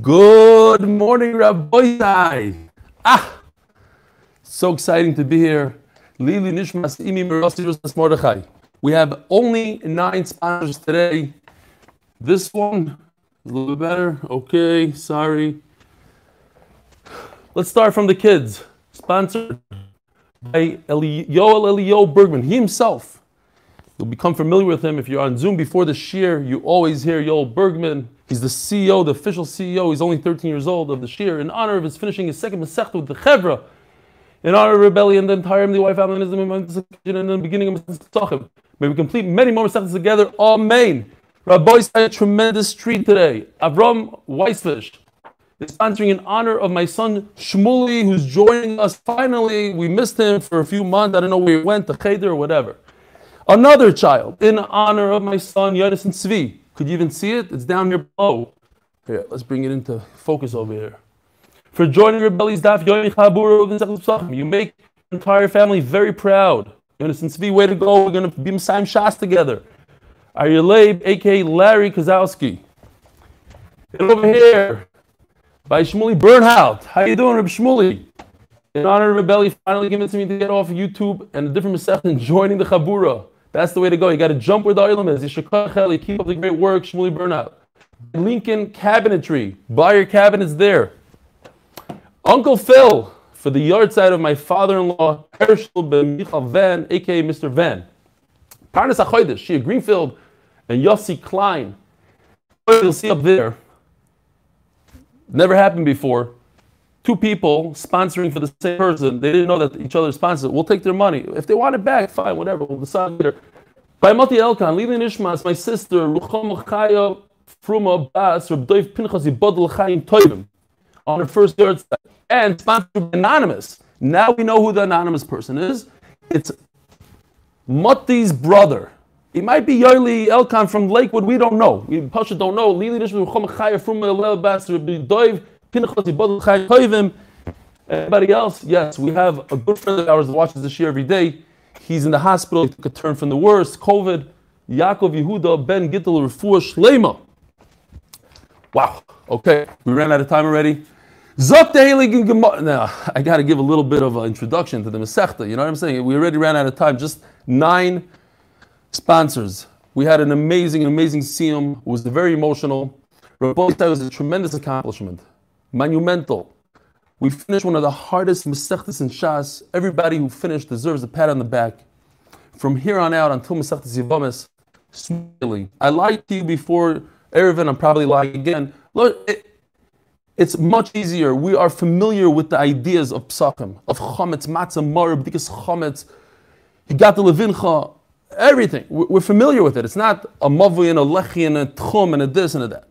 Good morning, Rabbi. Ah, so exciting to be here. Lili Nishmas Imi Mordechai. We have only nine sponsors today. This one is a little bit better. Okay, sorry. Let's start from the kids. Sponsored by Eli- Yoel Elio Bergman. He himself. You'll become familiar with him if you're on Zoom before the Shir. You always hear Yoel Bergman. He's the CEO, the official CEO. He's only 13 years old of the Shir. In honor of his finishing his second Masechta with the Chevra, in honor of rebellion, the entire MDY family, and the beginning of Masechta. May we complete many more Masechtas together. Amen. Rabbi had a tremendous treat today. Avram Weisfish is sponsoring in honor of my son Shmuli, who's joining us finally. We missed him for a few months. I don't know where he went, to Cheder or whatever. Another child in honor of my son Yonis and Tzvi. Could you even see it? It's down here below. Here, let's bring it into focus over here. For joining Rebelli's Daf you make your entire family very proud. Yonis and Tzvi, way to go. We're going to be Messiah Shas together. Aryaleib, aka Larry Kozowski. And over here, by Shmuley Bernhout. How you doing, Reb Shmuley? In honor of Rebelli finally to me to get off of YouTube and a different Masech and joining the Chabura. That's the way to go. You got to jump where the oilam is. You keep up the great work, Shmuley Bernhout. Lincoln Cabinetry. Buy your cabinets there. Uncle Phil, for the yard side of my father-in-law, Herschel Ben Michal Van, aka Mr. Van. Parnas Achoidish, Shia Greenfield, and Yossi Klein. You'll see up there. Never happened before. Two people sponsoring for the same person. They didn't know that each other sponsored. We'll take their money. If they want it back, fine, whatever. We'll decide later. By Mati Elkan, Lili Nishmas, my sister, Rucham Chaya Fruma Bas, Reb Doiv Pinchas Yibodl Chaim Toivim, on her first yard side. And sponsored Anonymous. Now we know who the anonymous person is. It's Mati's brother. It might be Yoeli Elkan from Lakewood. We don't know. We Pasha don't know. Lili Nishmas Rucham Chaya Fruma Elel Bas, Reb Everybody else, yes, we have a good friend of ours that watches this year every day. He's in the hospital. He took a turn from the worst. COVID. Yaakov Yehuda Ben Gittel Refuah Shlema. Wow. Okay, we ran out of time already. Now, I got to give a little bit of an introduction to the Masechta. You know what I'm saying? We already ran out of time. Just nine sponsors. We had an amazing, amazing siyum. It was very emotional. Rabbi was a tremendous accomplishment, monumental. We finished one of the hardest Masechtas in Shas. Everybody who finished deserves a pat on the back. From here on out until Masechtas Yivamis, smoothly. I lied to you before Erevin, I'm probably lying again. Look, it, it's much easier. We are familiar with the ideas of psakim, of chametz, matzah, marib, because chametz, the levincha, everything. We're familiar with it. It's not a mavui and a lechi and a tchum and a this and a that.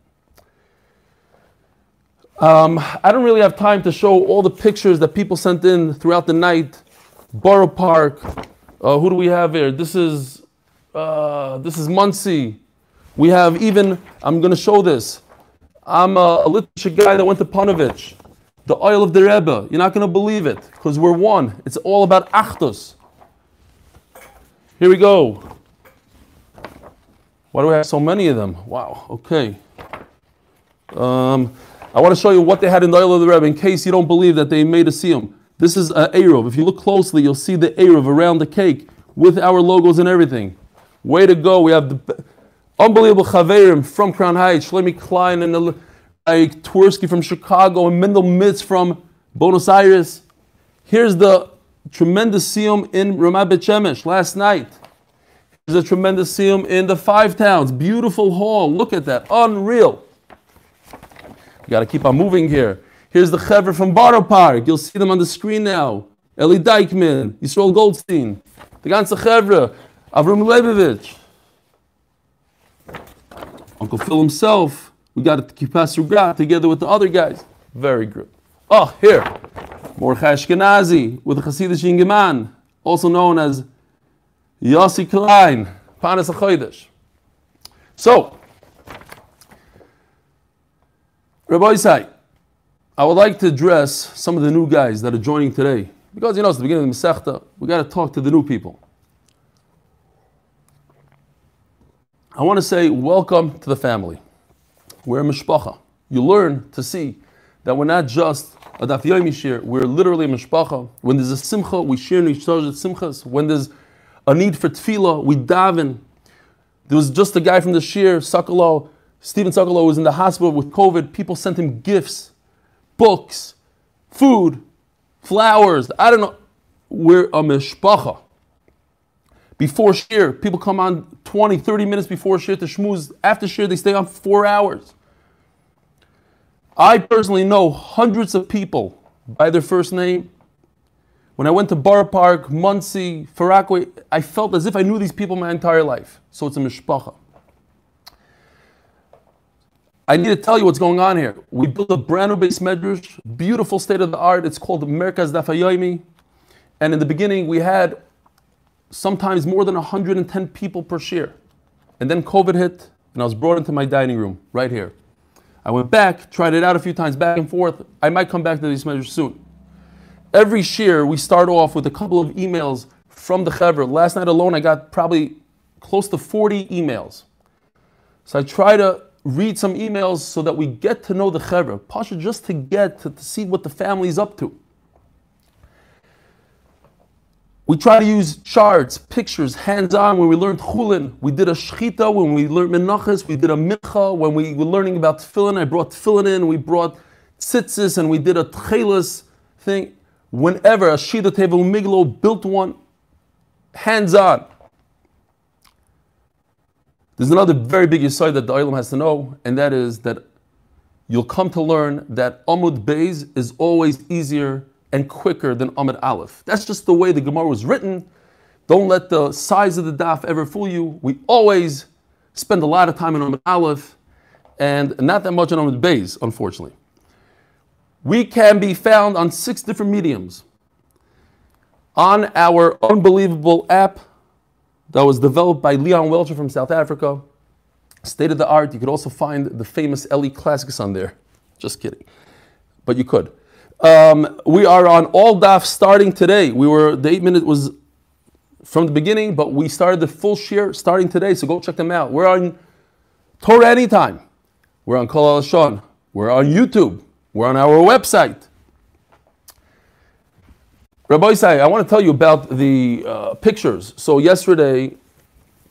Um, I don't really have time to show all the pictures that people sent in throughout the night. Borough Park. Uh, who do we have here? This is uh, this is Monsey. We have even. I'm going to show this. I'm a, a guy that went to Panovich. The oil of the Rebbe. You're not going to believe it because we're one. It's all about Achdus. Here we go. Why do we have so many of them? Wow. Okay. Um, I want to show you what they had in the oil of the Rebbe in case you don't believe that they made a siyum. This is a Eruv. If you look closely, you'll see the Eruv around the cake with our logos and everything. Way to go. We have the unbelievable Chaverim from Crown Heights, Shlomi Klein and like Twersky from Chicago and Mendel Mitz from Buenos Aires. Here's the tremendous siyum in Ramat Bet Shemesh last night. There's a tremendous siyum in the Five Towns. Beautiful hall. Look at that. Unreal. You got to keep on moving here. Here's the Chevra from Borough Park. You'll see them on the screen now. Eli Dykman, Yisrael Goldstein, the ganze Chevra, Avram Leibovich, Uncle Phil himself. We got to keep Pastor Gat together with the other guys. Very good. Oh, here, Mordechai Ashkenazi with the Hasidic Ingeman, also known as Yossi Klein, Panas. So, Rabbi Isai, I would like to address some of the new guys that are joining today. Because, you know, it's the beginning of the Masechta. we got to talk to the new people. I want to say welcome to the family. We're a mishpacha. you learn to see that we're not just a daf yomi shir, we're literally a mishpacha. When there's a simcha, we share in each other's simchas. When there's a need for tefillah, we daven. There was just a guy from the shir, Sakalo, Stephen Sakalo was in the hospital with COVID. People sent him gifts, books, food, flowers. I don't know. We're a mishpacha. Before shir, people come on 20, 30 minutes before shir to shmooze. After shir, they stay on four hours. I personally know hundreds of people by their first name. When I went to Borough Park, Monsey, Far Rockaway, I felt as if I knew these people my entire life. So it's a mishpacha. I need to tell you what's going on here. We built a brand new beis medrash, beautiful state of the art. It's called Merkaz Daf Yomi. And in the beginning, we had sometimes more than 110 people per share. And then COVID hit, and I was brought into my dining room right here. I went back, tried it out a few times, back and forth. I might come back to these measures soon. Every share, we start off with a couple of emails from the Chevra. Last night alone, I got probably close to 40 emails. So I try to read some emails so that we get to know the Chevra. Pasha, just to get to, to see what the family's up to. We try to use charts, pictures, hands-on. When we learned chulin, we did a shchita. When we learned menachas, we did a mincha. When we were learning about tefillin, I brought tefillin in. We brought tzitzis, and we did a tchelis thing. Whenever a shida table miglo built one, hands-on. There's another very big aside that the Olam has to know, and that is that you'll come to learn that Amud Beis is always easier and quicker than Amud Aleph. That's just the way the Gemara was written. Don't let the size of the daf ever fool you. We always spend a lot of time in Amud Aleph and not that much on Amud Beis, unfortunately. We can be found on six different mediums. On our unbelievable app that was developed by Leon Welcher from South Africa, state of the art. You could also find the famous LE Classics on there. Just kidding. But you could. Um, we are on AllDaf starting today. We were the eight minute was from the beginning, but we started the full share starting today. So go check them out. We're on Torah anytime. We're on Kol Shon. We're on YouTube. We're on our website. Rabbi Isai, I want to tell you about the uh, pictures. So yesterday,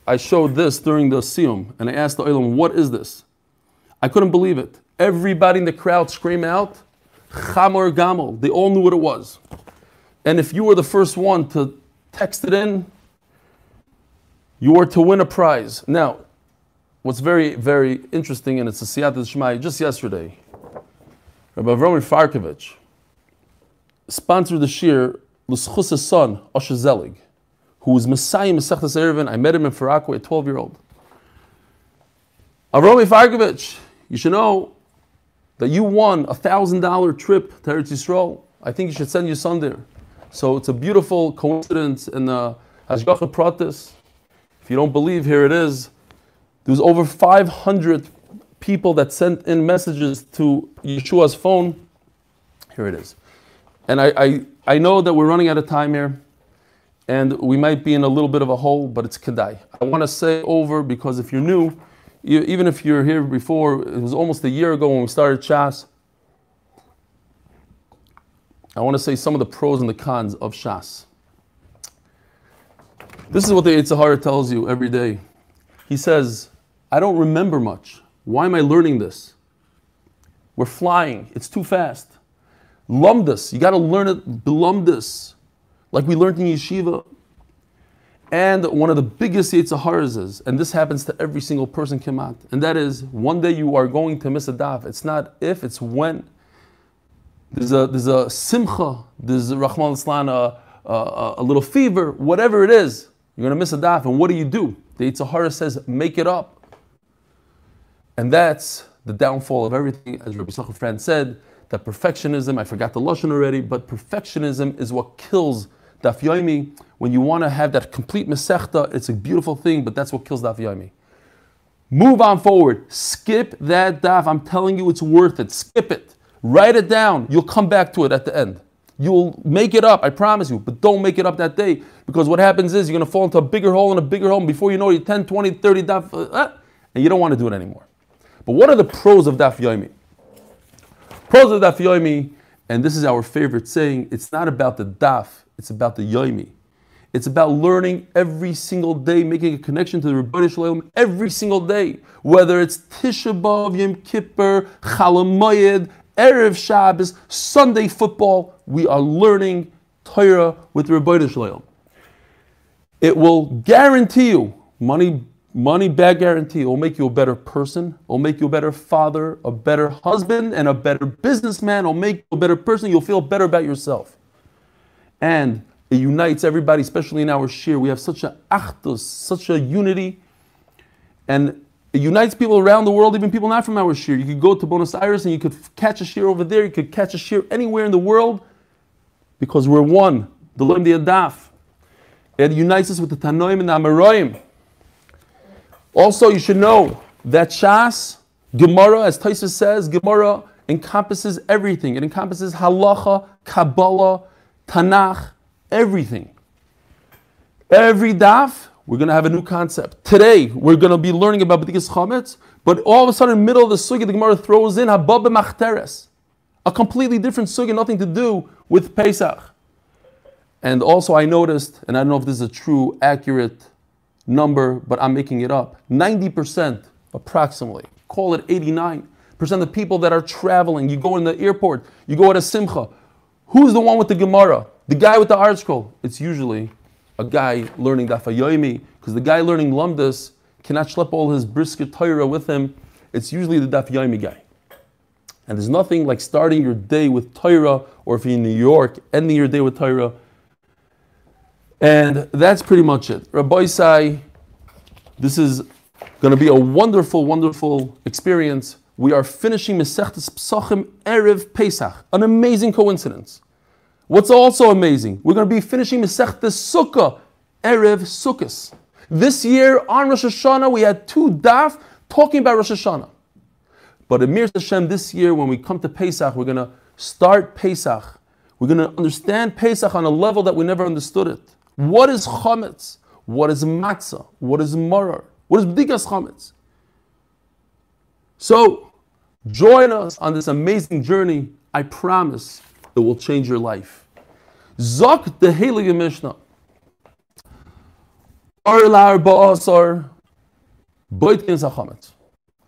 I showed this during the Siyum, and I asked the Olam, what is this? I couldn't believe it. Everybody in the crowd screamed out, Chamor Gamel. They all knew what it was. And if you were the first one to text it in, you were to win a prize. Now, what's very, very interesting, and it's a Siyat Shmai just yesterday, Rabbi Avromi Farkovich sponsored the shir L'schus' son, Osher Zelig, who was Messiah Masechtas Erevin. I met him in Far Rockaway, a 12 year old. Avromi Farkovich, you should know that you won a thousand dollar trip to Eretz Yisrael, I think you should send your son there. So it's a beautiful coincidence in the Hashgacha Pratis. If you don't believe, here it is. There was over 500 people that sent in messages to Yeshua's phone. Here it is. And I, I, I know that we're running out of time here, and we might be in a little bit of a hole, but it's Kedai. I want to say over because if you're new, you, even if you're here before, it was almost a year ago when we started Shas. I want to say some of the pros and the cons of Shas. This is what the Yitzhahara tells you every day. He says, I don't remember much. Why am I learning this? We're flying. It's too fast. Lumdus. You got to learn it, Lumdus. Like we learned in yeshiva. And one of the biggest Yitzharas is, and this happens to every single person Kemat, and that is one day you are going to miss a daf. It's not if, it's when. There's a, there's a simcha, there's a Rahman Islan, a, a, a, little fever, whatever it is, you're going to miss a daf. And what do you do? The Yitzhahara says, make it up. And that's the downfall of everything, as Rabbi Yisrael Friend said, that perfectionism, I forgot the Lashon already, but perfectionism is what kills Daf Yomi, when you want to have that complete Masechta, it's a beautiful thing, but that's what kills Daf Yomi. Move on forward. Skip that daf. I'm telling you, it's worth it. Skip it. Write it down. You'll come back to it at the end. You'll make it up, I promise you, but don't make it up that day because what happens is you're going to fall into a bigger hole and a bigger hole. Before you know it, you're 10, 20, 30 daf, uh, and you don't want to do it anymore. But what are the pros of daf yomi? Prosa daf yoimi, and this is our favorite saying. It's not about the daf; it's about the yoimi. It's about learning every single day, making a connection to the Ribono Shel Olam every single day. Whether it's Tisha B'av, Yom Kippur, Chalamoyed, Erev Shabbos, Sunday football, we are learning Torah with the Ribono Shel Olam. It will guarantee you money Money back guarantee. Will make you a better person. Will make you a better father, a better husband, and a better businessman. Will make you a better person. You'll feel better about yourself. And it unites everybody, especially in our shir. We have such a achdus, such a unity. And it unites people around the world, even people not from our shir. You could go to Buenos Aires and you could catch a shir over there. You could catch a shir anywhere in the world because we're one. The Lim Adaf. It unites us with the Tanoim and the Amoraim. Also, you should know that Shas, Gemara, as Taisa says, Gemara encompasses everything. It encompasses halacha, Kabbalah, Tanakh, everything. Every daf, we're going to have a new concept. Today, we're going to be learning about B'dikas Chametz, but all of a sudden, in the middle of the sugi, the Gemara throws in Habab Machteres, a completely different sugi, nothing to do with Pesach. And also, I noticed, and I don't know if this is a true, accurate number, but I'm making it up. 90% approximately, call it 89% of people that are traveling, you go in the airport, you go at a simcha. Who's the one with the Gemara? The guy with the ArtScroll. It's usually a guy learning Dafayomi, because the guy learning Lumdus cannot schlep all his brisket Torah with him. It's usually the Dafayomi guy. And there's nothing like starting your day with Torah, or if you're in New York, ending your day with Torah. And that's pretty much it. Rabbi Sai, this is going to be a wonderful, wonderful experience. We are finishing Mesechtes Psachim Erev Pesach. An amazing coincidence. What's also amazing, we're going to be finishing Mesechtes Sukkah Erev Sukkos. This year on Rosh Hashanah, we had two daf talking about Rosh Hashanah. But Amir Hashem, this year, when we come to Pesach, we're going to start Pesach. We're going to understand Pesach on a level that we never understood it. What is chametz? What is matzah? What is marar? What is bdikas chametz? So, join us on this amazing journey. I promise it will change your life. Zok the Heilige Mishnah. Ar.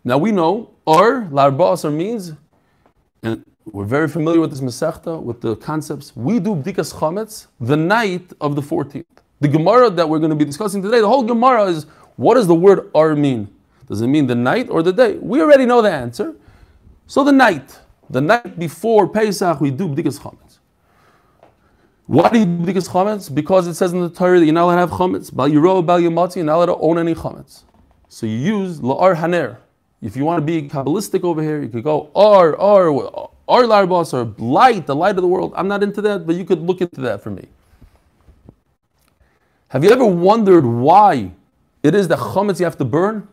Now we know ar lar ba'asar means, we're very familiar with this Masechta, with the concepts. We do Bdikas Chametz the night of the 14th. The Gemara that we're going to be discussing today, the whole Gemara is what does the word Ar mean? Does it mean the night or the day? We already know the answer. So the night, the night before Pesach, we do Bdikas Chametz. Why do you do Bdikas Chametz? Because it says in the Torah that you're not allowed to have Chametz. Bal Yiro, you're not allowed to own any Chametz. So you use La'ar Haner. If you want to be Kabbalistic over here, you could go Ar, Ar, our larbos are light, the light of the world. I'm not into that, but you could look into that for me. Have you ever wondered why it is that chametz you have to burn?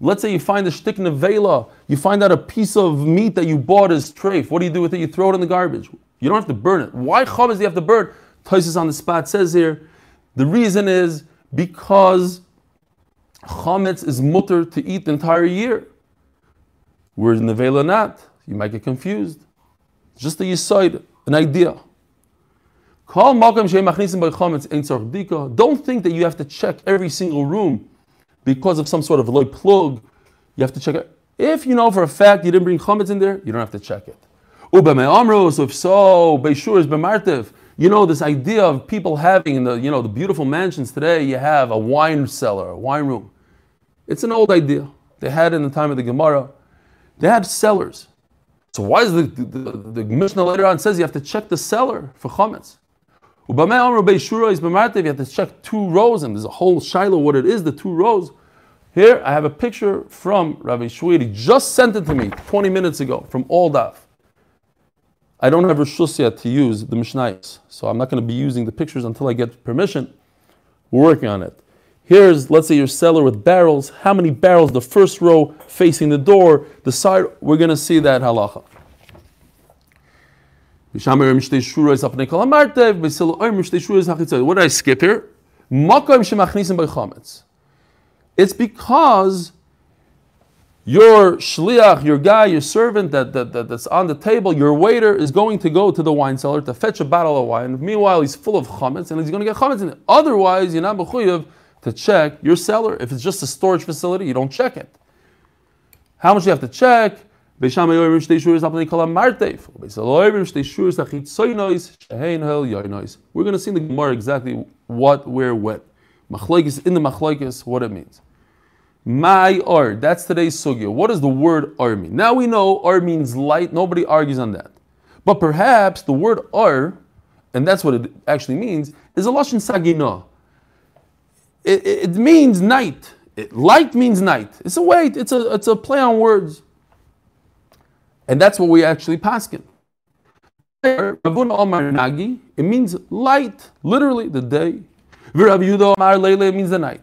Let's say you find a shtik nevela, you find out a piece of meat that you bought is treif. What do you do with it? You throw it in the garbage. You don't have to burn it. Why chametz do you have to burn? Tosis on the spot says here, the reason is because chametz is mutter to eat the entire year. Whereas nevela not. You might get confused. Just a yisoid, an idea. Don't think that you have to check every single room because of some sort of loy plug. You have to check it. If you know for a fact you didn't bring chametz in there, you don't have to check it. So if so, Beishur is bemartiv. You know this idea of people having in the you know the beautiful mansions today. You have a wine cellar, a wine room. It's an old idea. They had in the time of the Gemara. They had cellars. So why is the, the, the, Mishnah later on says you have to check the cellar for chametz? You have to check two rows, and there's a whole shiloh what it is, the two rows. Here I have a picture from Rabbi Shwedi, just sent it to me 20 minutes ago from AllDaf. I don't have Rishus yet to use the Mishnayos, so I'm not going to be using the pictures until I get permission. We're working on it. Here's, let's say, your cellar with barrels. How many barrels? The first row facing the door, the side. We're going to see that halacha. What did I skip here? It's because your shliach, your guy, your servant that, that, that, that's on the table, your waiter is going to go to the wine cellar to fetch a bottle of wine. Meanwhile, he's full of chametz and he's going to get chametz in it. Otherwise, you're not mechuyev to check your cellar. If it's just a storage facility, you don't check it. How much you have to check? We're going to see in the Gemara exactly what, where, when. Machlaikis in the machlaikis, what it means. My ar, that's today's sugya. What does the word ar mean? Now we know ar means light, nobody argues on that. But perhaps the word ar, and that's what it actually means, is a lashon sagina. It, it, it means night. It, light means night. It's a way, it's a, it's a play on words. And that's what we actually paskin. It means light, literally the day. It means the night.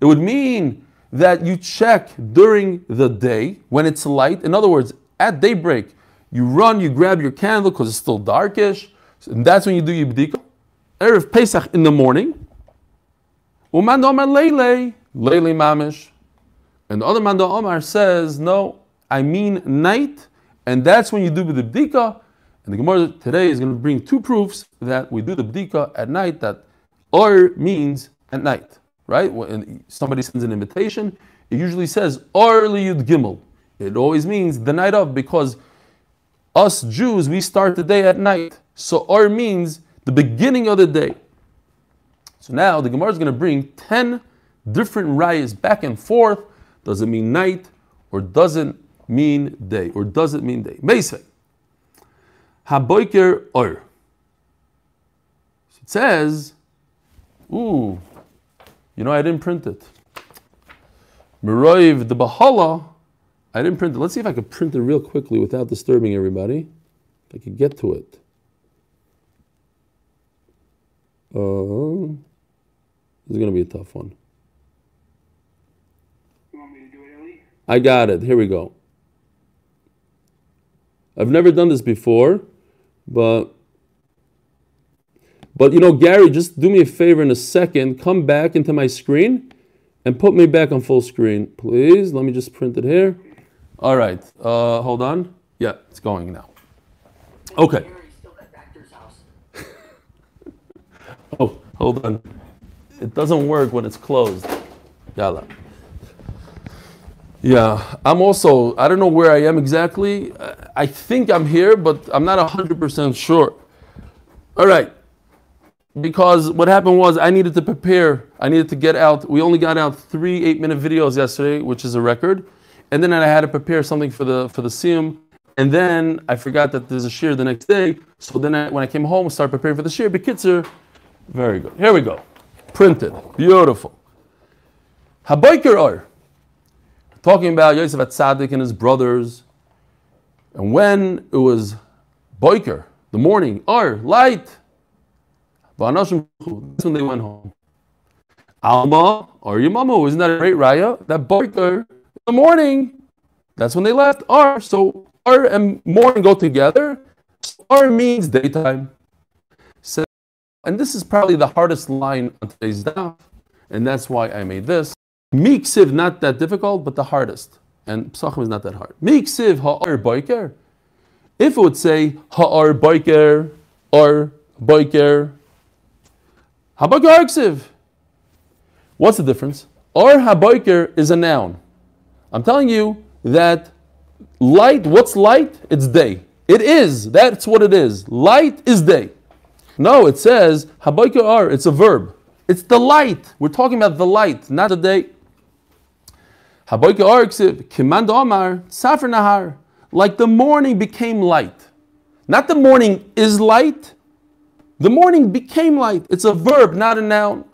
It would mean that you check during the day when it's light. In other words, at daybreak, you run, you grab your candle because it's still darkish, and that's when you do your bdika. Erev Pesach in the morning. Uman Omar Leile, Leile Mamish. And the other Manda Omar says, no, I mean night, and that's when you do the bdika. And the Gemara today is going to bring two proofs that we do the bdika at night, that or means at night, right? When somebody sends an invitation, it usually says or liyud gimel. It always means the night of, because us Jews, we start the day at night. So or means the beginning of the day. So now the Gemara is going to bring 10 different rayas back and forth does it mean night or doesn't mean day or does it mean day? Meisei. Haboiker or. It says, ooh, you know, I didn't print it. Meroiv the Bahala, I didn't print it. Let's see if I could print it real quickly without disturbing everybody. If I could get to it. Uh, this is going to be a tough one. I got it. Here we go. I've never done this before, but but you know, Gary, just do me a favor in a second. Come back into my screen and put me back on full screen, please. Let me just print it here. All right. Uh, hold on. Yeah, it's going now. Okay. Oh, hold on. It doesn't work when it's closed. Yalla. Yeah, I'm also, I don't know where I am exactly. I think I'm here, but I'm not 100% sure. All right. Because what happened was I needed to prepare, I needed to get out. We only got out three eight minute videos yesterday, which is a record. And then I had to prepare something for the for the Siyum. And then I forgot that there's a shear the next day. So then I, when I came home, I started preparing for the shear. Bekitzer, very good. Here we go. Printed. Beautiful. Habayker or talking about Yosef Atzadik and his brothers. And when it was Boiker, the morning, or light, that's when they went home. Alma or Yamamu, isn't that a great raya? That Boiker, the morning, that's when they left. Or, so or and morning go together. Or means daytime. And this is probably the hardest line on today's daf, and that's why I made this. Miksiv, not that difficult, but the hardest. And Psachim is not that hard. Miksiv ha'ar boiker. If it would say ha'ar boiker or boiker, ha'boiker arksiv. What's the difference? Or ha'boiker is a noun. I'm telling you that light, what's light? It's day. It is. That's what it is. Light is day. No, it says haboiker ar. It's a verb. It's the light. We're talking about the light, not the day. Like the morning became light. Not the morning is light. The morning became light. It's a verb, not a noun.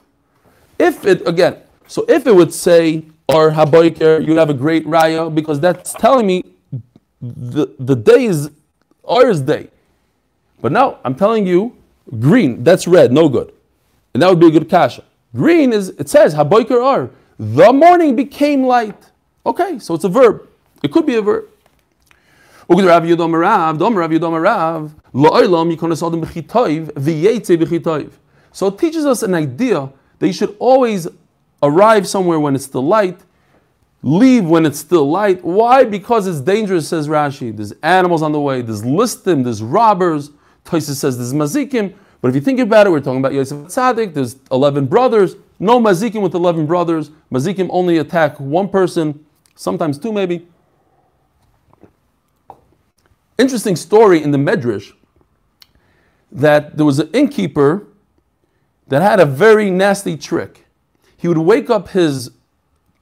If it, again, so if it would say, or haboiker, you have a great raya, because that's telling me the, the day is ours day. But now I'm telling you, green, that's red, no good. And that would be a good kasha. Green is, it says, haboiker ar. The morning became light. Okay, so it's a verb. It could be a verb. So it teaches us an idea that you should always arrive somewhere when it's still light, leave when it's still light. Why? Because it's dangerous, says Rashi. There's animals on the way, there's listim, there's robbers. Toysa says there's mazikim. But if you think about it, we're talking about Yosef Tzaddik, there's 11 brothers. No mazikim with 11 brothers. Mazikim only attack one person, sometimes two maybe. Interesting story in the Medrash that there was an innkeeper that had a very nasty trick. He would wake up his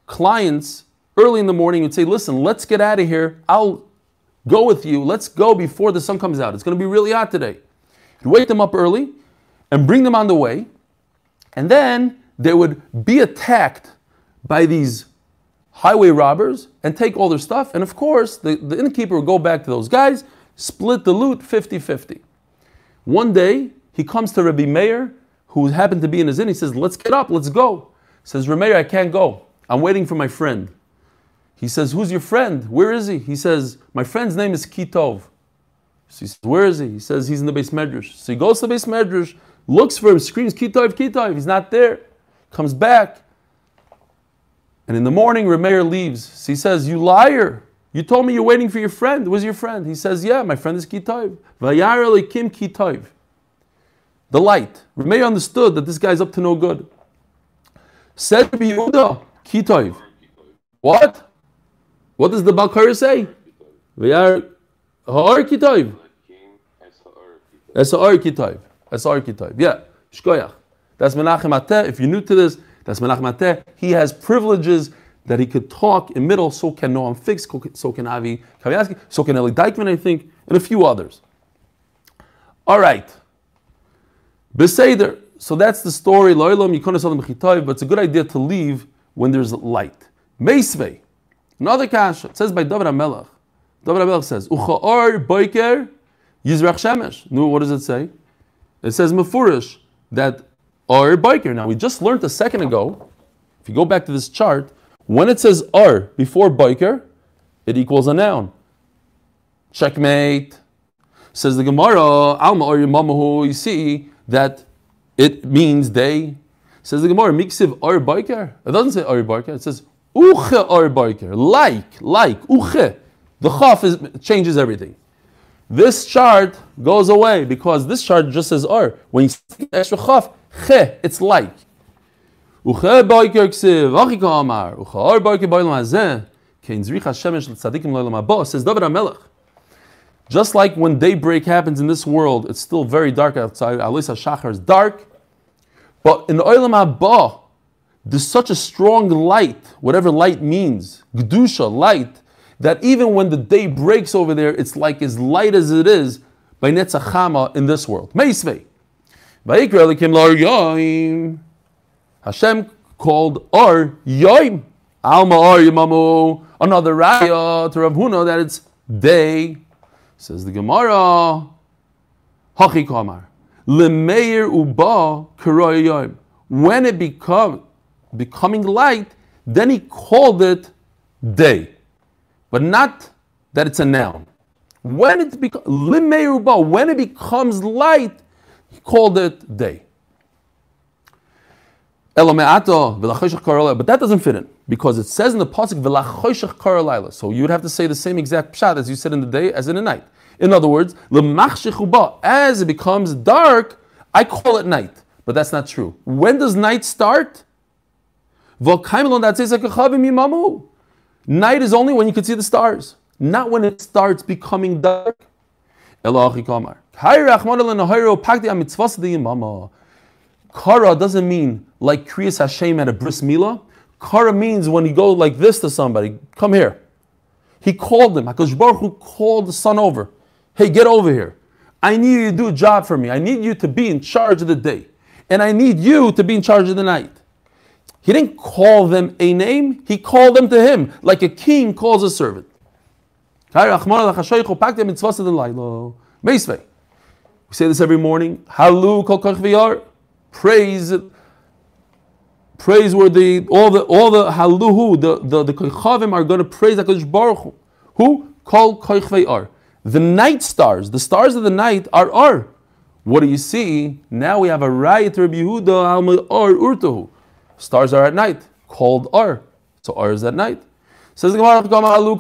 clients early in the morning and say, Listen, let's get out of here. I'll go with you. Let's go before the sun comes out. It's going to be really hot today. He'd wake them up early and bring them on the way. And then they would be attacked by these highway robbers and take all their stuff. And of course, the, the innkeeper would go back to those guys, split the loot 50 50. One day, he comes to Rabbi Meir, who happened to be in his inn. He says, Let's get up, let's go. He says, Rabbi Meir, I can't go. I'm waiting for my friend. He says, Who's your friend? Where is he? He says, My friend's name is Kitov. So he says, Where is he? He says, He's in the beis medrash. So he goes to the beis medrash, looks for him, screams, Kitov, Kitov. He's not there. Comes back. And in the morning, Rameir leaves. So he says, You liar. You told me you're waiting for your friend. Where's your friend? He says, Yeah, my friend is Kitov. Vayar Kim Kitov. The light. Rameir understood that this guy's up to no good. Said to Kitov. What? What does the Balkar say? Vayar Ha'ar Kitov. Esa'ar Kitov. Esa'ar Kitov. Yeah. Shkoyach. That's Menachem Ateh. If you're new to this, that's Menachem Ateh. He has privileges that he could talk in middle, so can Noam Fix, so can Avi Kaviaski, so can Eli Dykman, I think, and a few others. All right. Beseder. So that's the story. Loilam Yikonas but it's a good idea to leave when there's light. Meisvei. Another kasha. It says by David HaMelech. David HaMelech says, Uchaor boiker yizrach shemesh. No, what does it say? It says mefurish that or biker. Now we just learned a second ago. If you go back to this chart, when it says ar before biker, it equals a noun. Checkmate. Says the Gemara, Alma or Yamamahu, you see that it means they. Says the Gemara, Miksiv ar biker. It doesn't say ar biker, it says uche ar biker. Like, like, uche. The chaf is, changes everything. This chart goes away because this chart just says ar. When you see extra chaf, che, it's like. Uche boiker ksiv, achika amar, uche ar boiker boilam hazeh, kein zrich hashemesh l'tzadikim loilam haba, says David HaMelech. Just like when daybreak happens in this world, it's still very dark outside. Alis HaShachar is dark. But in the Olam Haba, there's such a strong light, whatever light means, Gdusha, light, that even when the day breaks over there, it's like as light as it is by Netzachama in this world. Meisvei. Hashem called Ar Yoim. Alma Ar Yamamu. Another raya to Rav Huna that it's day. Says the Gemara. Hachi Kamar. Lemeir Uba Yoim. When it become becoming light, then he called it day. But not that it's a noun. When it becomes when it becomes light, he called it day. But that doesn't fit in because it says in the pasuk So you would have to say the same exact pshat as you said in the day as in the night. In other words, as it becomes dark, I call it night. But that's not true. When does night start? Night is only when you can see the stars, not when it starts becoming dark. Kara doesn't mean like Kriyas Hashem at a bris milah. Kara means when you go like this to somebody, come here. He called him. Hakadosh Baruch Hu called the son over. Hey, get over here. I need you to do a job for me. I need you to be in charge of the day, and I need you to be in charge of the night. He didn't call them a name. He called them to him like a king calls a servant. We say this every morning. Halu praise praiseworthy all the all the haluhu the the the kochavim are going to praise Hakadosh Baruch Hu. Who call kochvei are the night stars. The stars of the night are ar. What do you see? Now we have a riot Rabbi Yehuda alma ar urtahu. Stars are at night, called Ar. So Ar is at night. Says the Gemara, Alu.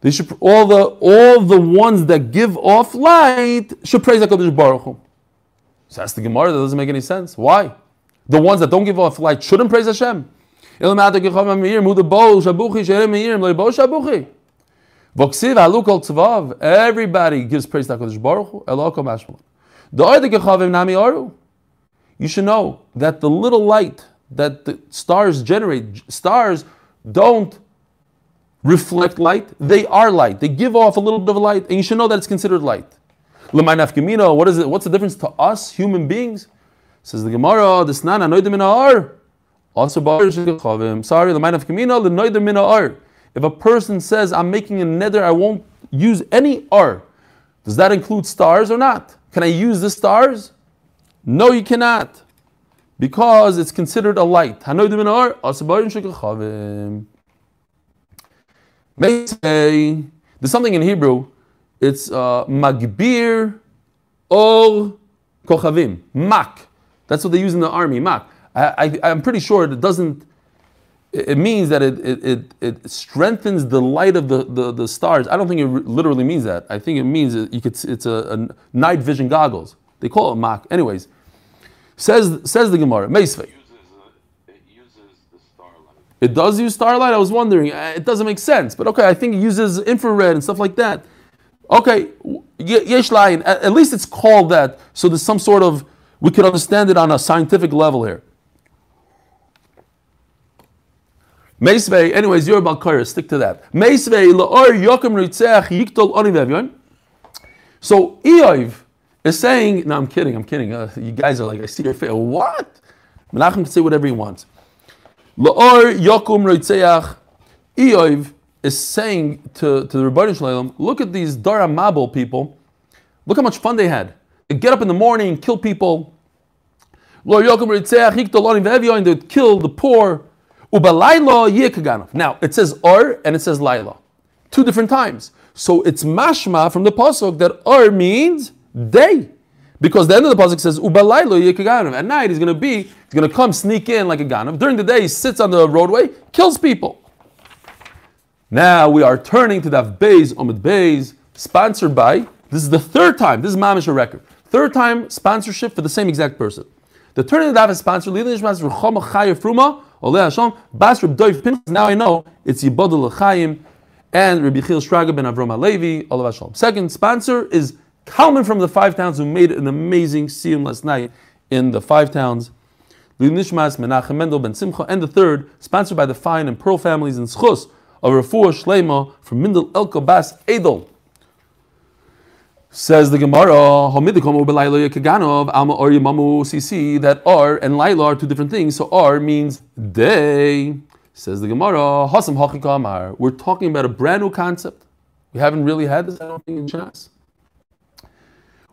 They should all the all the ones that give off light should praise Hakadosh Baruch Hu. So that's the Gemara. That doesn't make any sense. Why? The ones that don't give off light shouldn't praise Hashem. Everybody gives praise to Hakadosh Baruch Hu. You should know that the little light that the stars generate, stars don't reflect light, they are light. They give off a little bit of light, and you should know that it's considered light. What is it? What's the difference to us, human beings? Says the Gemara, this nana noidim in ar. Also, sorry, the noidamina ar. If a person says, I'm making a nether, I won't use any ar, does that include stars or not? Can I use the stars? No, you cannot. Because it's considered a light. May say there's something in Hebrew, it's uh, magbir or kochavim, mak. That's what they use in the army, mak. I, am pretty sure it doesn't, it means that it, it, it, it, strengthens the light of the, the, the, stars. I don't think it literally means that. I think it means you could, it's a, a night vision goggles. They call it mak. Anyways, says, says the Gemara, Meisvei. It does use starlight. I was wondering. Uh, it doesn't make sense, but okay. I think it uses infrared and stuff like that. Okay, yesh line. At least it's called that. So there's some sort of we could understand it on a scientific level here. Meisvei. Anyways, you're about Kaira. Stick to that. Meisvei laor yokem ritzeach yiktol onivevyon. So Eiv is saying. No, I'm kidding. I'm kidding. Uh, you guys are like, I see your face. What? Menachem can say whatever he wants. La'or Yokum Reitzeach Eoiv is saying to, to the Ribono Shel Olam, look at these Dara Mabel people. Look how much fun they had. They get up in the morning, kill people. Lord Yokum Reitzeach Hiktolonim Ve'evyoin, they would kill the poor. Ubalayla Yekaganov. Now, it says Or and it says Laila. Two different times. So it's mashma from the Pasuk that Or means day. Because the end of the pasuk says ubalaylo yekaganav. At night he's going to be, he's going to come sneak in like a ganav. During the day he sits on the roadway, kills people. Now we are turning to Daf Beis Omid Beis, sponsored by. This is the third time. This is Mamish a record. Third time sponsorship for the same exact person. The turning of the Daf is sponsored. Now I know it's Yibodul Chaim and Rabbi Chil Shraga ben Avram Alevi. Second sponsor is Kalman from the five towns who made an amazing siyum last night in the five towns. Nishmas Menachem Mendel Ben Simcha, and the third, sponsored by the Fine and Pearl families in Schus of Refuah Shlema from Mindel Elko Bas Edel. Says the Gemara, Alma Or Yamamu Sisi, that Ar and Laila are two different things. So Ar means day. Says the Gemara, Hasam Hachikamar. We're talking about a brand new concept. We haven't really had this, I don't think, in Shas.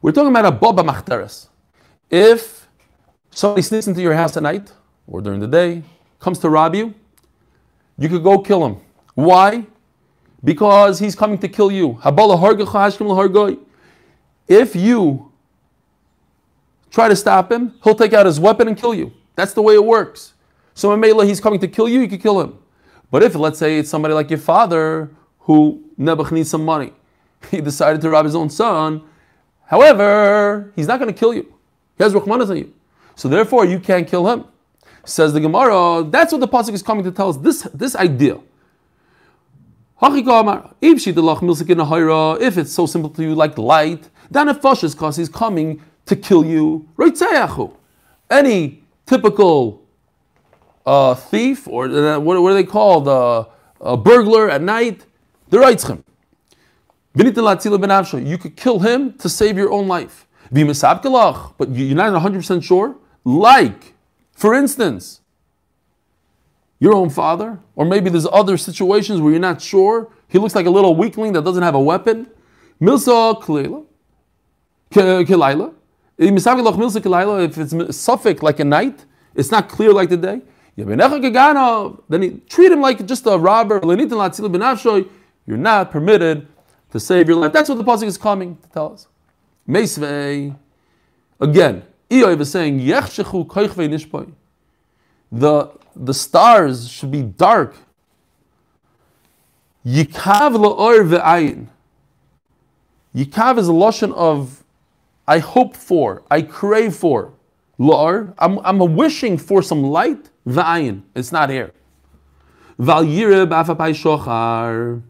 We're talking about a boba machteres. If somebody sneaks into your house at night or during the day, comes to rob you, you could go kill him. Why? Because he's coming to kill you. If you try to stop him, he'll take out his weapon and kill you. That's the way it works. So in Mela, he's coming to kill you, you could kill him. But if, let's say, it's somebody like your father who Nebuch needs some money, he decided to rob his own son, However, he's not going to kill you. He has Rahmanas on you. So therefore, you can't kill him. Says the Gemara, that's what the Pasuk is coming to tell us, this, this idea. If it's so simple to you like light, then if is because he's coming to kill you. Any typical uh, thief, or uh, what, what, are they called? Uh, a burglar at night, the him. You could kill him to save your own life. But you're not 100% sure. Like, for instance, your own father, or maybe there's other situations where you're not sure. He looks like a little weakling that doesn't have a weapon. Milsa Kilayla. If it's suffix like a night, it's not clear like the day. Then he treat him like just a robber. You're not permitted to save your life. That's what the pasuk is coming to tell us. Meisvei, again, Iyov is saying, Yechshechu koichvei nishpoi. The, the stars should be dark. Yikav la'or ve'ayin. Yikav is a lotion of I hope for, I crave for. La'or, I'm, I'm wishing for some light. Ve'ayin, it's not here. Val yirib afapai shochar.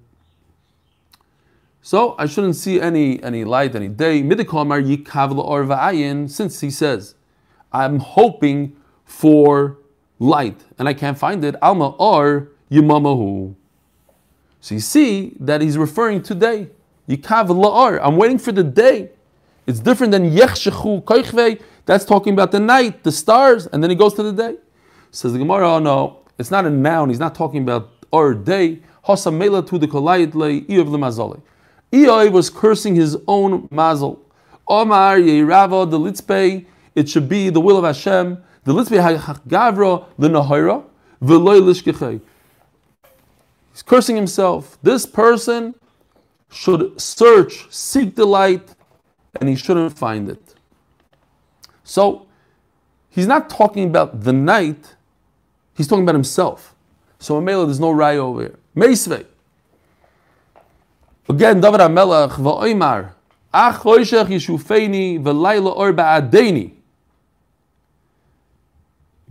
So I shouldn't see any any light any day. Or. Since he says, I'm hoping for light and I can't find it. Alma or yimamahu. So you see that he's referring to day. I'm waiting for the day. It's different than yechshechu koichvei. That's talking about the night, the stars, and then he goes to the day. Says the Gemara, oh no, it's not a noun. He's not talking about or day. Hosamela to the kolayit le iyav Eoi was cursing his own mazel. Omar Yeirava the litzpei, it should be the will of Hashem. The litzpei hagavra l'nahira v'loy lishkechei. He's cursing himself. This person should search, seek the light, and he shouldn't find it. So he's not talking about the night, he's talking about himself. So Amela, there's no raya over here. Meisvei. Again, David HaMelech, v'oimar, ach choishech yishufeini v'layla or ba'adeni.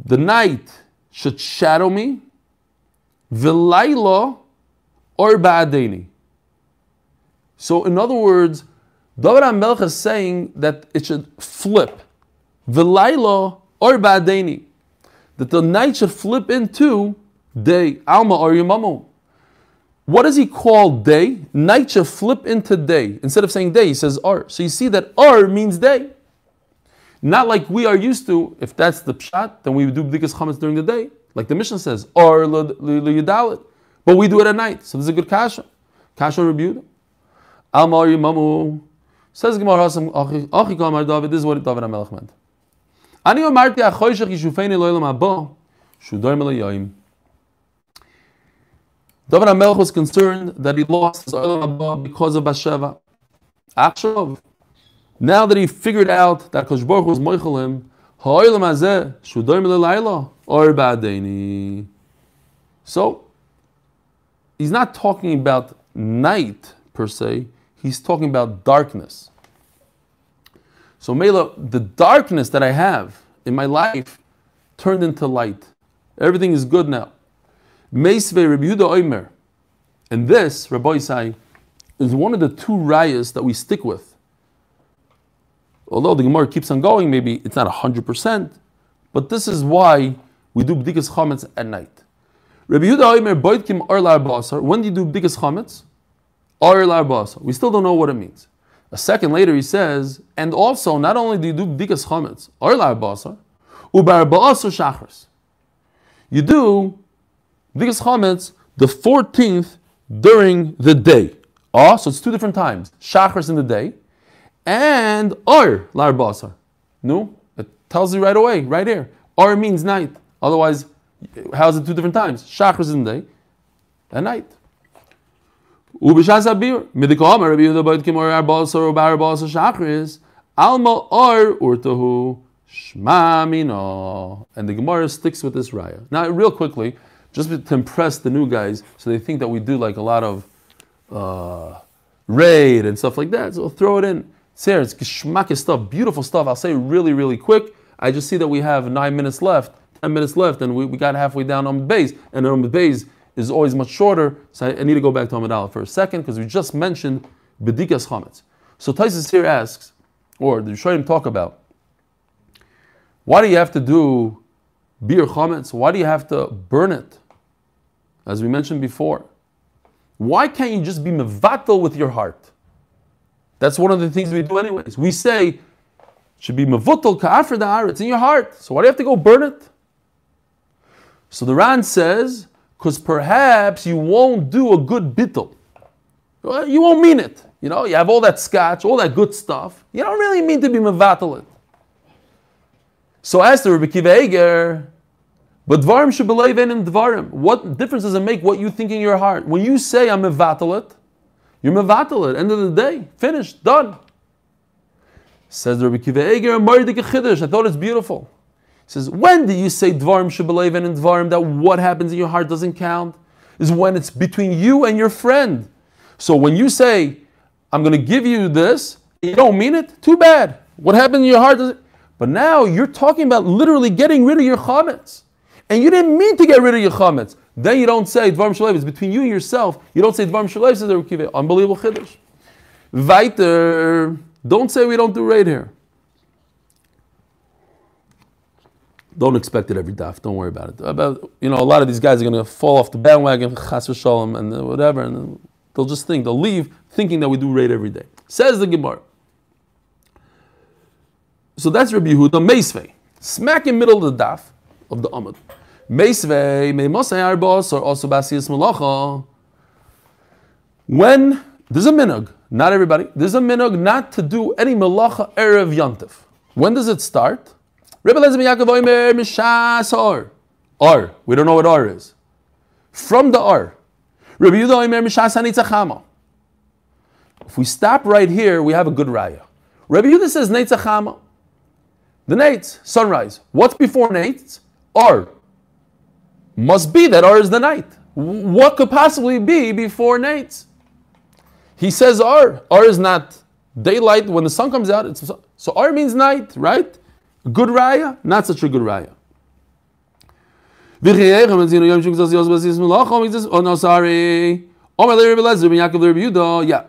The night should shadow me, v'layla or ba'adeni. So in other words, David HaMelech is saying that it should flip. V'layla or ba'adeni. That the night should flip into day, alma or yamamu. What does he call day? Night should flip into day. Instead of saying day, he says ar. So you see that ar means day. Not like we are used to, if that's the pshat, then we do bdikas chametz during the day. Like the mission says, ar yudalit. But we do it at night. So this is a good kasha. Kasha rebuke. Al mar yimamu. Says Gemara Hasam, Achi Kamar David, this is what David HaMelech meant. Ani omarti achoyshech yishufeini lo'ilam haba, shudoim elayayim. David HaMelech was concerned that he lost his Olam because of Bathsheba. Achshav. Now that he figured out that Kosh Baruch was Moichelim, Ha'olam hazeh shudoim lelayla or ba'adeini. So, he's not talking about night per se, he's talking about darkness. So, Mela, the darkness that I have in my life turned into light. Everything is good now. Rabbi Yehuda. And this, Rabbi Isai, is one of the two rayas that we stick with. Although the Gemara keeps on going, maybe it's not 100%, but this is why we do Bdikas Chametz at night. Rabbi Yehuda Oimer, Boitkim. When do you do Bdikas Chametz? Orlar Basar. We still don't know what it means. A second later he says, and also, not only do you do Bdikas Chametz, Orlar Basar, Ubar Basar Shachris. You do Bdikas Chametz the 14th during the day. Ah, so it's two different times. Shachris in the day and Or Lar Basar. No, it tells you right away, right here. Or means night. Otherwise, how's it two different times? Shachris in the day and night. Ubishas Abir, Rabbi Yehuda Boyd Kimor Arbasar, Ubar Arbasar Shachris, Alma Or Urtahu, Shma Mino. And the Gemara sticks with this raya. Now, real quickly, just to impress the new guys, so they think that we do like a lot of uh, raid and stuff like that. So throw it in. Sarah, it's geschmack stuff, beautiful stuff. I'll say really, really quick. I just see that we have nine minutes left, ten minutes left, and we, we got halfway down on the base, and on the base is always much shorter. So I, I need to go back to Amud Alef for a second because we just mentioned Bedikas Chametz. So Taisus here asks, or the Rishonim talk about, why do you have to do biur chametz? Why do you have to burn it? As we mentioned before. Why can't you just be mevatel with your heart? That's one of the things we do anyways. We say, should be mevutel ka'afr da'ar, it's in your heart. So why do you have to go burn it? So the Ran says, because perhaps you won't do a good bittel. You won't mean it. You know, you have all that scotch, all that good stuff. You don't really mean to be mevatel it. So as the Rebbe Kiva Eger, but dvarim should believe in dvarim. What difference does it make what you think in your heart? When you say I'm mevatel it, you're mevatel it. End of the day, finished, done. Says Rabbi Kiva Eger, I thought it's beautiful. He says, when do you say Dvarim Shabalev and in Dvarim that what happens in your heart doesn't count? Is when it's between you and your friend. So when you say, I'm going to give you this, you don't mean it, too bad. What happened in your heart doesn't. But now you're talking about literally getting rid of your chametz. And you didn't mean to get rid of your chametz. Then you don't say Dvarim Shalev. It's between you and yourself. You don't say Dvarim Shalev, says the Kiva. Unbelievable chiddush. Weiter. Don't say we don't do raid here. Don't expect it every daf. Don't worry about it. About you know, a lot of these guys are going to fall off the bandwagon, chas v'shalom, and whatever, and they'll just think they'll leave thinking that we do raid every day. Says the Gemara. So that's Rabbi Yehuda Meisvei, smack in middle of the daf of the Amud. When there's a minog, not everybody. There's a minog not to do any malacha erev yantif. When does it start? Rebbe. We don't know what Or is. From the Or. Rebbe Yehuda Oimer Mishas Hanitzachama. If we stop right here, we have a good raya. Rebbe Yehuda says Neitzachama. The Nates, sunrise. What's before Nates? Or. Must be that R is the night. What could possibly be before night? He says R. R is not daylight when the sun comes out. It's, so R means night, right? Good raya, not such a good raya. Oh no, sorry. Yeah.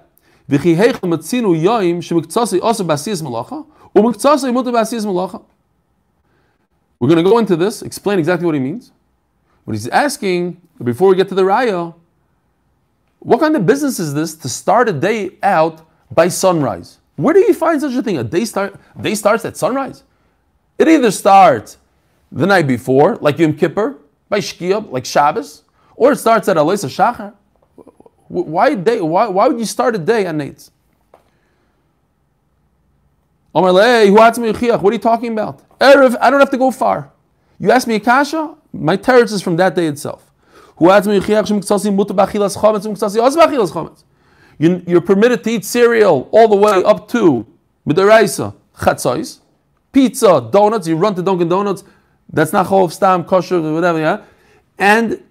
We're going to go into this, explain exactly what he means. What he's asking, before we get to the raya, what kind of business is this to start a day out by sunrise? Where do you find such a thing? A day start day starts at sunrise. It either starts the night before, like Yom Kippur, by Shkia, like Shabbos, or it starts at Aloisa Shachar. Why day? Why, why would you start a day at Nates? What are you talking about? Erev, I don't have to go far. You ask me a kasha, my teretz is from that day itself. You're permitted to eat cereal all the way up to midaraisa chatzais, pizza, donuts. You run to Dunkin' Donuts. That's not chov stam kosher whatever. Yeah, and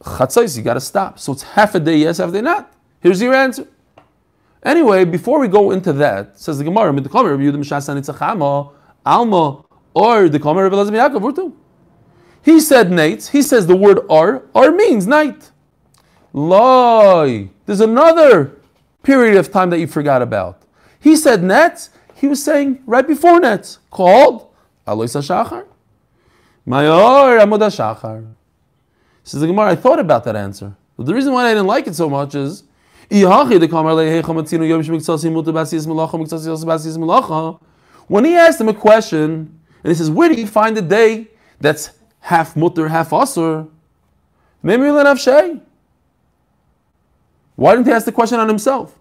chatzais you got to stop. So it's half a day yes, half a day not. Here's your answer. Anyway, before we go into that, says the Gemara, Alma, or the Kamer Rebbe Lazim Yaakov, he said night. He says the word ar. Ar means night. Lie. There's another period of time that you forgot about. He said nets. He was saying right before nets called Alois Shachar. Mayor Amud Shachar. Says the Gemara. I thought about that answer, but the reason why I didn't like it so much is. When he asked him a question, and he says, Where do you find a day that's half mutter, half asur. Why didn't he ask the question on himself?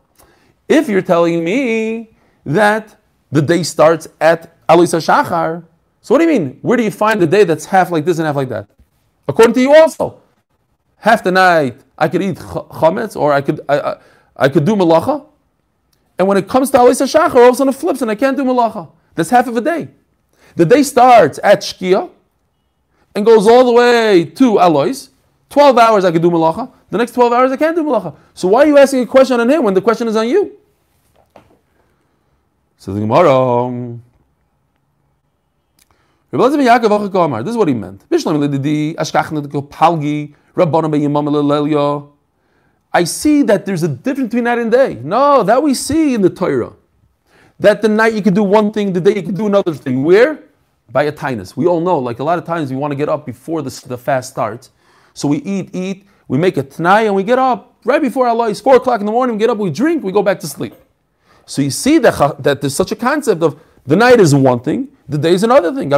If you're telling me that the day starts at Alisa Shachar, so what do you mean? Where do you find the day that's half like this and half like that? According to you also. Half the night I could eat chametz or I could I, I, I could do malacha. And when it comes to Alisa Shachar, all of a sudden it flips and I can't do malacha. That's half of a day. The day starts at Shkia, and goes all the way to Alois, 12 hours I could do malacha. The next 12 hours I can't do malacha. So why are you asking a question on him when the question is on you? So the Gemara. This is what he meant. I see that there's a difference between night and day. No, that we see in the Torah. That the night you can do one thing, the day you can do another thing. Where? by a tinus. We all know, like a lot of times, we want to get up before the, the fast starts. So we eat, eat, we make a t'nai, and we get up right before Allah is four o'clock in the morning. We get up, we drink, we go back to sleep. So you see that, that there's such a concept of the night is one thing, the day is another thing.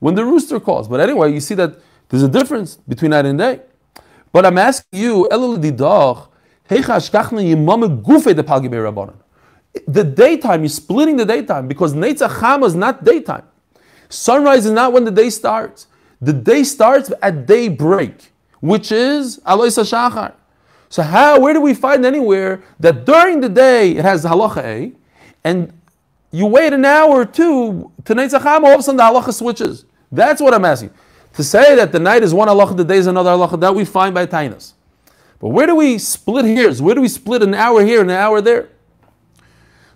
When the rooster calls. But anyway, you see that there's a difference between night and day. But I'm asking you, the daytime, you're splitting the daytime because Netzach is not daytime. Sunrise is not when the day starts. The day starts at daybreak. which is Alois Shachar. So how, where do we find anywhere that during the day it has halacha A, and you wait an hour or two to Neitzacham, all of a sudden the halacha switches. That's what I'm asking. To say that the night is one halacha, the day is another halacha, that we find by Tainas. But where do we split hairs? Where do we split an hour here and an hour there?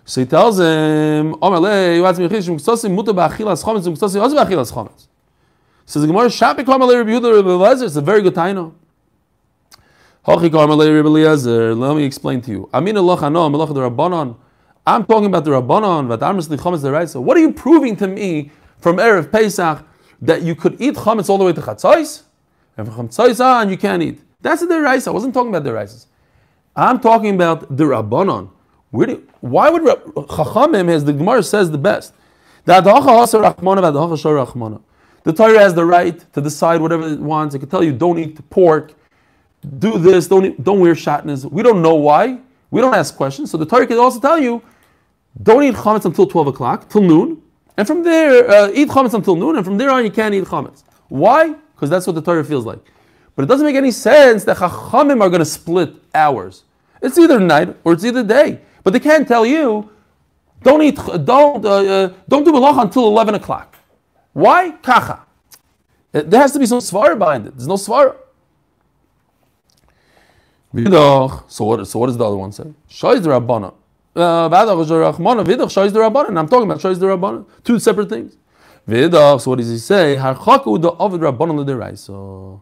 So he tells him, Says the Gemara, It's a very good taino. Let me explain to you. I'm talking about the Rabbanon, but I'm just the Rabbanon, So what are you proving to me from Erev Pesach that you could eat chametz all the way to chatzais? And from chatzais on, you can't eat. That's the Deraisa. I wasn't talking about the Deraisas. I'm talking about the Rabbanon. Do, why would Chachamim, as the Gemara says the best, the Torah has the right to decide whatever it wants. It can tell you don't eat pork, do this, don't eat, don't wear shatnez. We don't know why. We don't ask questions. So the Torah can also tell you don't eat chametz until 12 o'clock, till noon. And from there, uh, eat chametz until noon. And from there on, you can't eat chametz. Why? Because that's what the Torah feels like. But it doesn't make any sense that chachamim are going to split hours. It's either night or it's either day. But they can't tell you, don't eat, don't, uh, uh, don't do malacha until 11 o'clock. Why? Kacha. There has to be some svara behind it. There's no svara. So what, so what does the other one say? Shoiz the Rabbana. Uh. I'm talking about shoiz the Rabbana. Two separate things. Vidach, so what does he say? Harchaku the Ovid Rabbana So,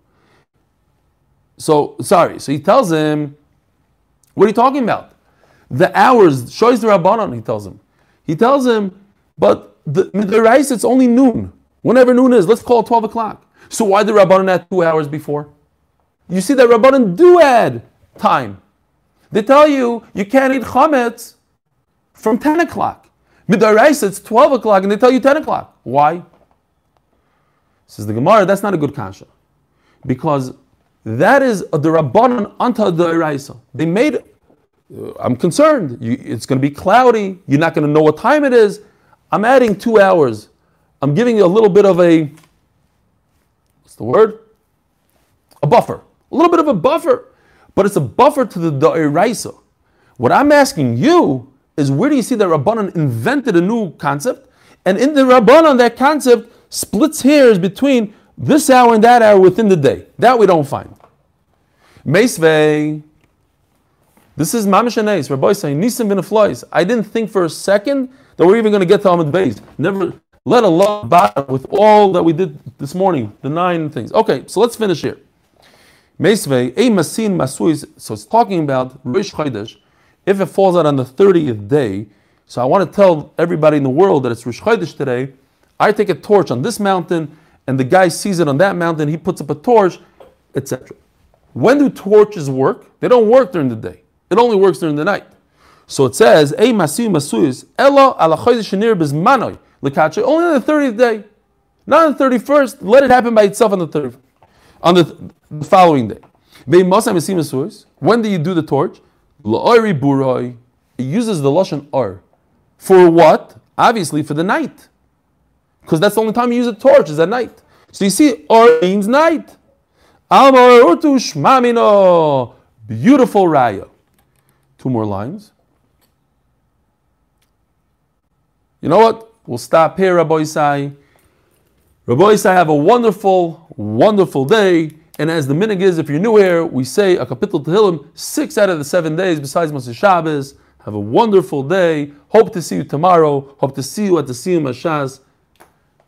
so, sorry. So he tells him, what are you talking about? The hours, shows the Rabbanon, he tells him. He tells him, but the, rice, it's only noon. Whenever noon is, let's call it 12 o'clock. So why the Rabbanon add two hours before? You see that Rabbanon do add time. They tell you you can't eat chametz from 10 o'clock. Midaraisa, it's 12 o'clock, and they tell you 10 o'clock. Why? Says the Gemara, that's not a good kasha. Because that is the Rabbanon anta the Eraisa. They made, uh, I'm concerned, you, it's going to be cloudy, you're not going to know what time it is. I'm adding two hours. I'm giving you a little bit of a, what's the word? A buffer. A little bit of a buffer. But it's a buffer to the Da'iraisa. What I'm asking you is where do you see that Rabbanon invented a new concept? And in the Rabbanon, that concept splits hairs between this hour and that hour within the day. That we don't find. Meisvei. This is Mamish Anais. Rabbi saying, Nisim bin Flois. I didn't think for a second that we're even going to get to Amud Beis. Never, let Allah bother with all that we did this morning, the nine things. Okay, so let's finish here. Meisvei, a masin masuis. So it's talking about Rish Chodesh. If it falls out on the 30th day, so I want to tell everybody in the world that it's Rish Chodesh today. I take a torch on this mountain and the guy sees it on that mountain, he puts up a torch, etc. When do torches work? They don't work during the day. It only works during the night. So it says, "Ei masiu masuyis elo ala shenir bezmanoi lekache." Only on the thirtieth day, not on the thirty-first. Let it happen by itself on the third, on the, the following day. When do you do the torch? La'ori buroi. It uses the lashon or. For what? Obviously for the night because that's the only time you use a torch is at night. So you see, or means night. Beautiful raya. Two more lines. You know what? We'll stop here, Rabbi Isai. Rabbi Isai, have a wonderful, wonderful day. And as the minig is, if you're new here, we say a kapitel Tehillim six out of the seven days besides Moshe Shabbos. Have a wonderful day. Hope to see you tomorrow. Hope to see you at the Siyum Hashas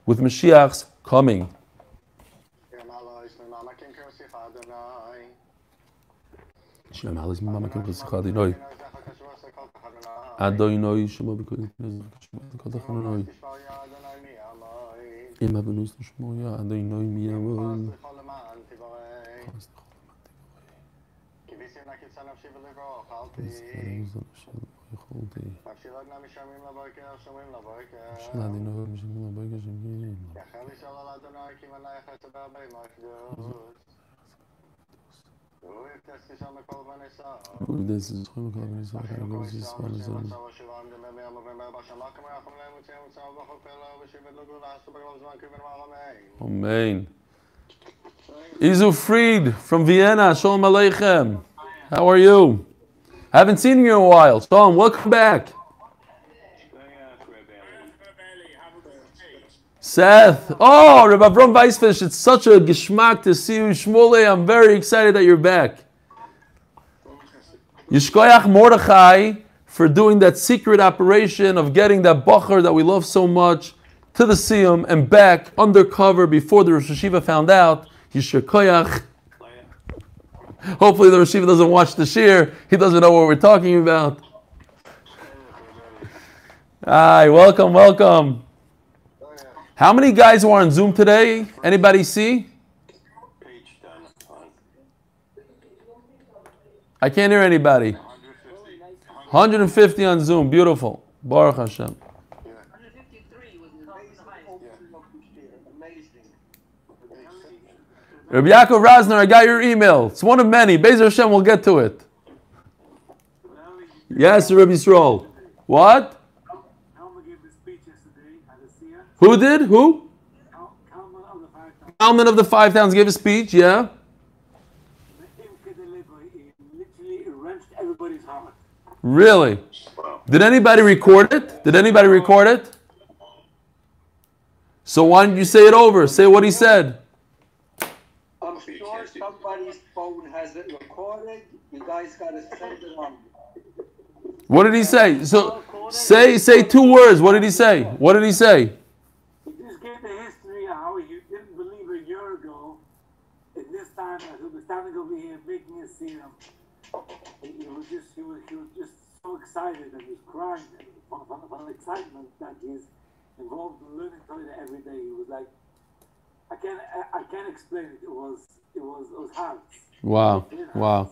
with Mashiach's coming. אדוני שמו יא אדוני מי יבוא יכולתי. שנה דינו ומשלמים לבויקר שמגיעים. יחל לשאול על אדוני כי מנה יחס בהרבה מקדוש. הוא ידס זכורים לכל בני ישראל, כאן הגול סיסמה לזון. אמן. Izu Fried from Vienna. Shalom Aleichem. How are you? I Haven't seen you in a while. Shalom, welcome back. Seth. Oh, Rabbi Avram Weisfish, it's such a geschmack to see you. Shmuley, I'm very excited that you're back. Yishkoyach Mordechai for doing that secret operation of getting that bacher that we love so much to the Siyum and back undercover before the Rosh Yeshiva found out. Yishkoyach. Hopefully the Rosh Yeshiva doesn't watch the shir. He doesn't know what we're talking about. Hi, welcome, welcome. How many guys were on Zoom today? Anybody see? I can't hear anybody. 150 on Zoom. Beautiful. Baruch Hashem. Rabbi Yaakov Rasner, I got your email. It's one of many. Bezer Hashem, we'll get to it. Yes, Rabbi Yisrael. What? Who did? Who? Kalman of the Five Towns gave a speech, yeah. Really? Did anybody record it? Did anybody record it? So why don't you say it over? Say what he said. Somebody's phone has it recorded. You guys got to send it on. What did he say? So say say two words. What did he say? What did he say? He just gave the history of how he didn't believe a year ago. And this time, as he was standing over here making a scene, he, he was just he was, he was just so excited and he was crying from, from, from excitement that he's involved in learning Torah every day. He was like, I can't I, I can't explain it. It was it was it was hard. Wow. Wow.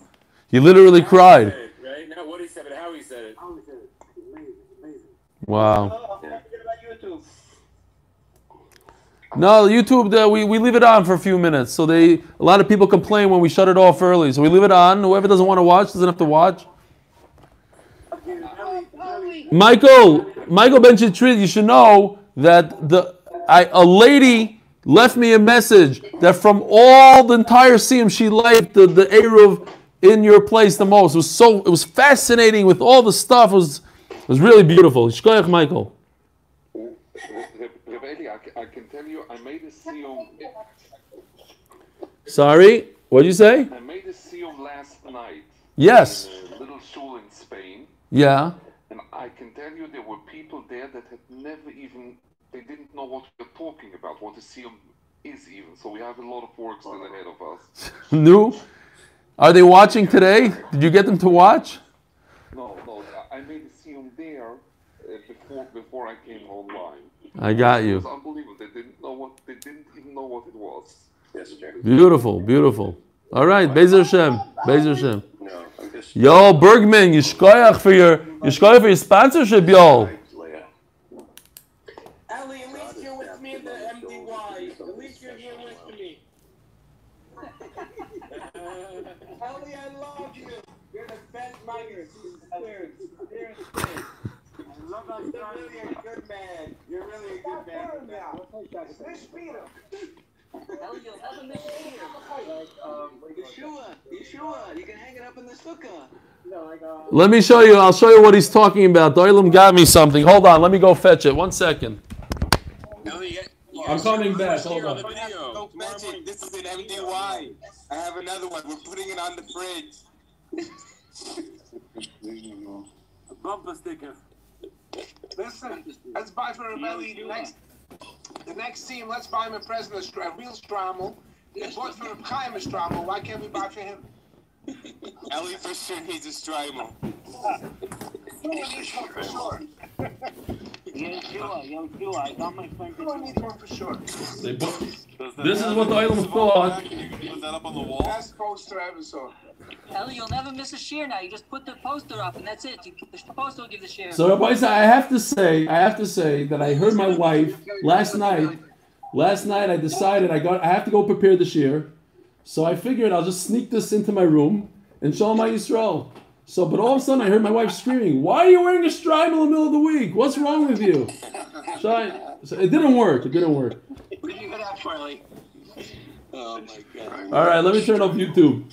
He literally cried. Right? Not what he said, but how he said it. How he said it. Amazing, amazing. Wow. Oh, YouTube. No, YouTube, uh, we, we leave it on for a few minutes. So they a lot of people complain when we shut it off early. So we leave it on. Whoever doesn't want to watch doesn't have to watch. Okay, really, really, Michael, Michael Ben Chitrit, you should know that the I, a lady left me a message that from all the entire Siyum, she liked the, the Eruv in your place the most. It was so it was fascinating with all the stuff. It was it was really beautiful. Shkoyach Michael. I, I can tell you, I made a siyum. Sorry, what did you say? I made a siyum last night Yes. little shul in Spain, Yeah. and I can tell you there were people there that had never even they didn't know what we're talking about, what a siyum is even. So we have a lot of work still ahead of us. New. Are they watching today? Did you get them to watch? No, no, I- I made a siyum there uh, before before I came online. I got It you. was unbelievable. They didn't know what they didn't even know what it was. Yes, sir. Beautiful, beautiful. All right, Bezer Hashem, Bezer Hashem. No, I'm just. Yo, Bergman, Yishkoyach for your Yishkoyach for your sponsorship, yo. Really a good man. You're really a good man. Miss Peter. Yeshua, Yeshua, you can hang it up in the sukkah. Let me show you. I'll show you what he's talking about. The Oilam got me something. Hold on. Let me go fetch it. One second. I'm coming back. Hold on. Don't mention, this is an MDY. I have another one. We're putting it on the fridge. A bumper sticker. Listen, let's buy for Rebelli next. The next team, let's buy him a present, a stra- a real Shtreimel. We bought for Chaim a Shtreimel. Why can't we buy for him? Ellie for sure needs a Shtreimel. For sure. Yeshua, Yeshua, I got my friend We don't need one for sure. They bo- This is what the Oilam thought. Put that up on the wall. Best poster I ever saw. Ellie, you'll never miss a share now. You just put the poster up and that's it. You, the poster will give the share. So, Rabbi I have to say, I have to say that I heard my wife last night. Last night, I decided I got, I have to go prepare the year. So I figured I'll just sneak this into my room and show my Yisrael. So, but all of a sudden, I heard my wife screaming, "Why are you wearing a stripe in the middle of the week? What's wrong with you?" So, I, so it didn't work. It didn't work. What did you get out for, Ellie? Oh my god. All right, let me turn off YouTube.